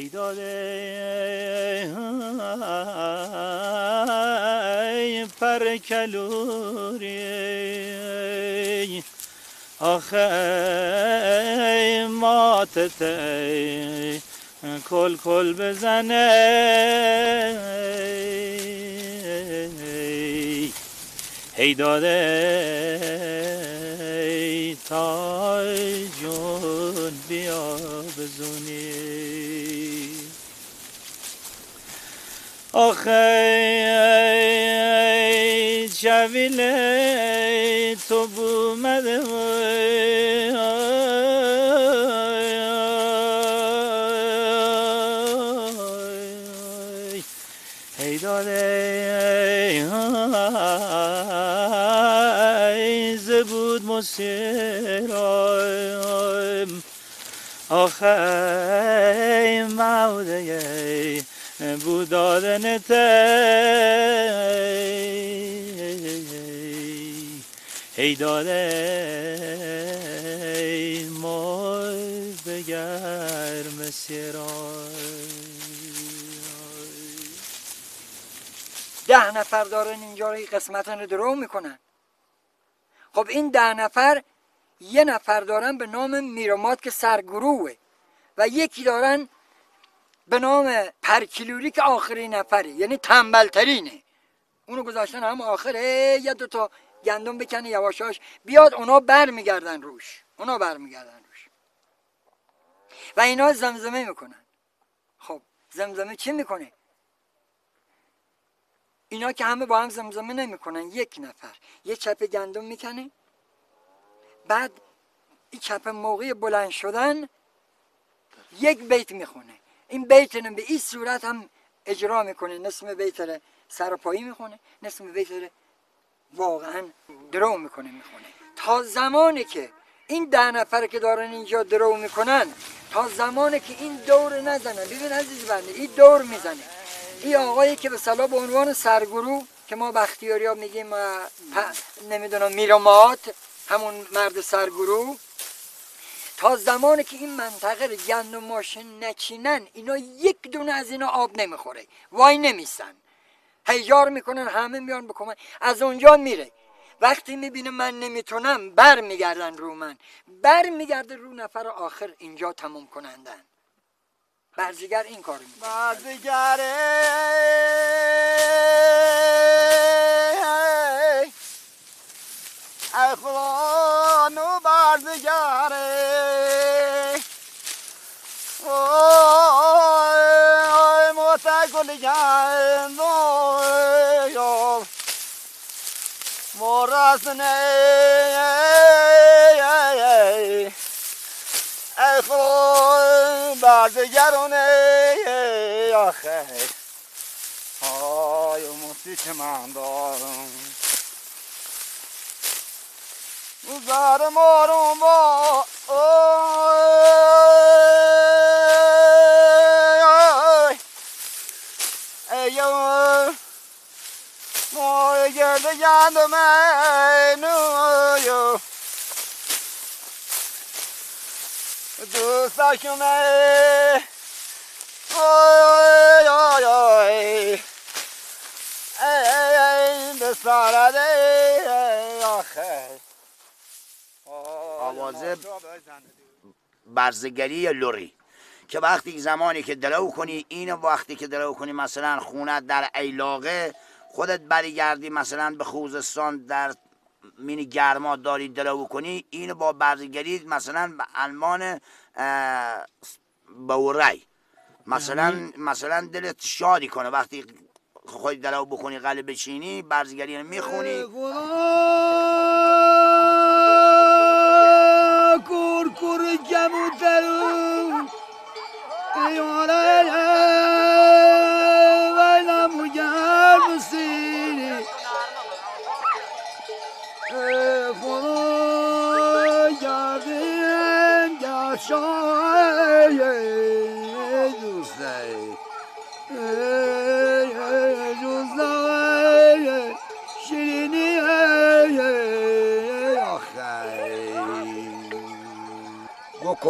ای داده پر کلوری. آخه ماتت کل کل بزنه. هی داده تا جون بیا بزونی. آخه جویل تو بومده هی داده مسیرایم آخه موده بود دادنت هی داده مای بگر ده نفر دارن اینجا رو این قسمت رو درو می‌کنن. خب این ده نفر یه نفر دارن به نام میرامات که سرگروه و یکی دارن به نام پرکیلوری که آخرین نفره یعنی تنبلترینه. اونو گذاشتن هم آخره یه دوتا گندم بکنه یواشاش بیاد اونا بر میگردن روش. اونا بر میگردن روش. و اینا زمزمه می‌کنن. خب زمزمه چی می‌کنه؟ اینا که همه با هم زمزمه نمی‌کنن یک نفر. یه چپ گندم می‌کنه. بعد این چپ موقع بلند شدن یک بیت می‌خونه. این بیت به این صورت هم اجرا می‌کنه. نصف بیت سرپایی می‌خونه. نصف بیت واقعا درو می‌کنه می‌خونه. تا زمانی که این ده نفر که دارن اینجا درو می‌کنن تا زمانی که این دور نزنن. ببین عزیز بنده این دور می‌زنه. این آقایی که به صلاح به عنوان سرگرو که ما بختیاری ها میگیم نمی‌دونم میرامات همون مرد سرگرو تا زمانی که این منطقه رو گند و ماشین نچینن اینا یک دونه از اینا آب نمی‌خوره. وای نمیسن. هیجار می‌کنن همه میان بکنن از اونجا میره. وقتی می‌بینه من نمی‌تونم بر میگردن رو من. بر میگرده رو نفر آخر اینجا تموم کنندن. برزیگر این کار می‌کنه. اوی موتا گل گندو مورسنه ای خدا برزیگرونه آخه. آی موسی که من دارم. زار مارم با ایو منو یو دوستاشم ای آخه. آوازه برزگری یا لوری؟ که وقتی زمانی که دلو کنی اینو وقتی که دلو کنی مثلا خونت در ایلاقه خودت برگردی مثلا به خوزستان در مینی گرما داری دلو کنی اینو با برزگری مثلا به علمان بوری مثلا مثلا دلت شادی کنه وقتی خود دلو بکنی قلب بچینی برزگری رو می‌خونی. کور جمو درو ایواره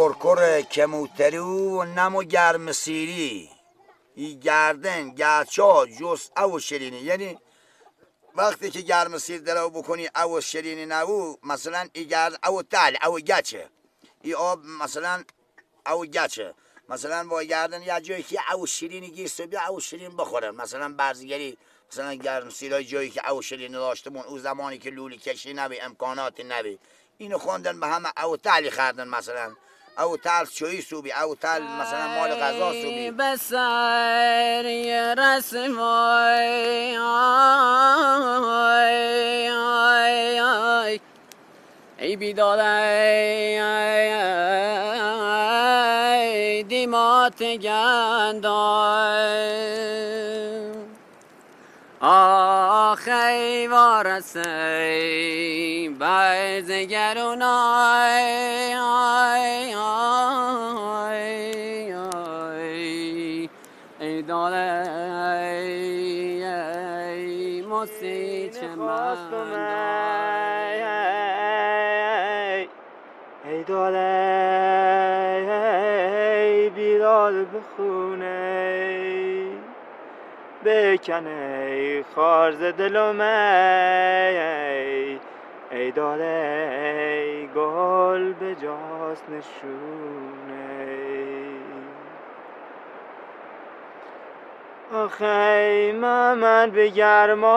کرکر کموترو نمو گرم سیری. ای گردن گرچا جس او شیرینی. یعنی وقتی که گرم سیر درو بکنی او شیرینی نبو مثلا ای گرد او تل او گچه. ای آب مثلا او گچه. مثلا با گردن یا جایی که او شیرینی گیرسه بیا او شیرین بخوره. مثلا برزگری مثلا گرم سیرای جایی که او شیرینی داشتمون. او زمانی که لولی کشی نبی امکاناتی نبی. اینو خوندن به همه او تلی خردن مثلا. او تل چوی سوبی او تل مثلا مال غذا سوبی. به سر رسم آی آی آی آی. ای بیداد ای دیمات گندای آخی وارسی بعض گرونای آی آی آی ای داله ای ای موسی چه من ای داله ای بیداد بخونه بکنه خارز دلم ای ای داله ای گل به جاست نشونه. آخی من به گرمای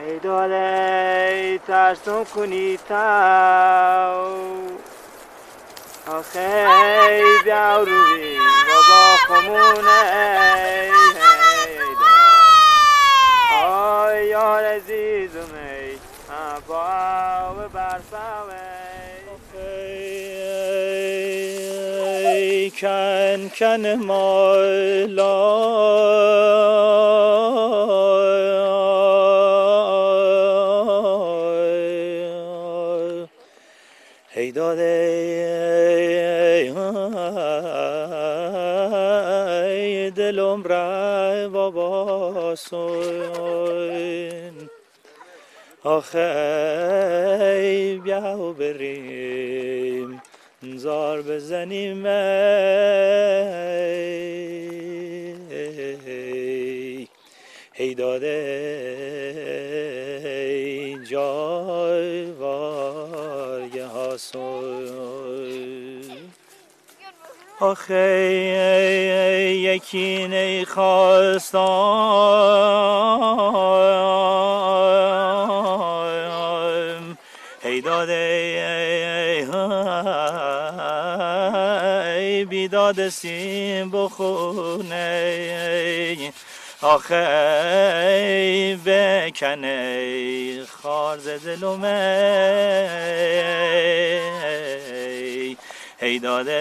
ای داله ترسم کنی تاو. آخه بیاو روی بابا خمونه ای آی یار عزیزم ای با برسوی کن کن مالا ای دلم ره بابا سوین آخه بیا و بریم زار بزنیم ای. داده ای جای وارگه هاسوی آخه یکی نیخواستم هی داده بیداد سیم بخونه. آخه بکنه خارز دلم ای هی داده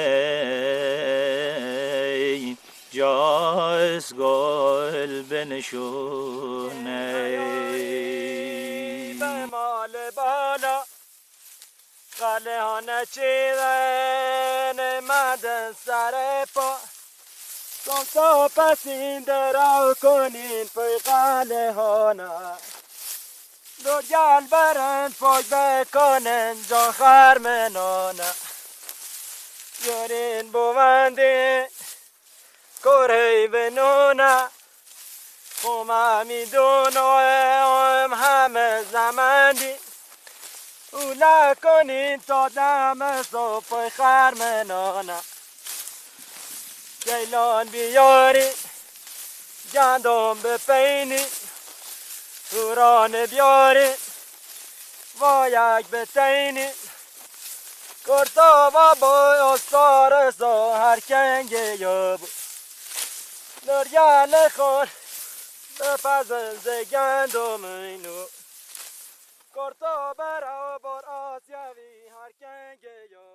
ای جاس گل بنشونه مال بالا قله ها نچیدن مدن سر پا. تا پسین درو کنین پی قله ها دو گل برن پاک بکنن جا خرمنانه یارین بوندین کره بنونه خما می‌دونم همه زمندی. اولا کنین تا دم صبح خرمنانه گیلان بیاری گندم بپینی توران بیاری وایک بتینی کرتا و با استار سا هر کنگه یابو درگل خور بپزن زگندم اینو کرتا برا بار آسیوی هر کنگه یابو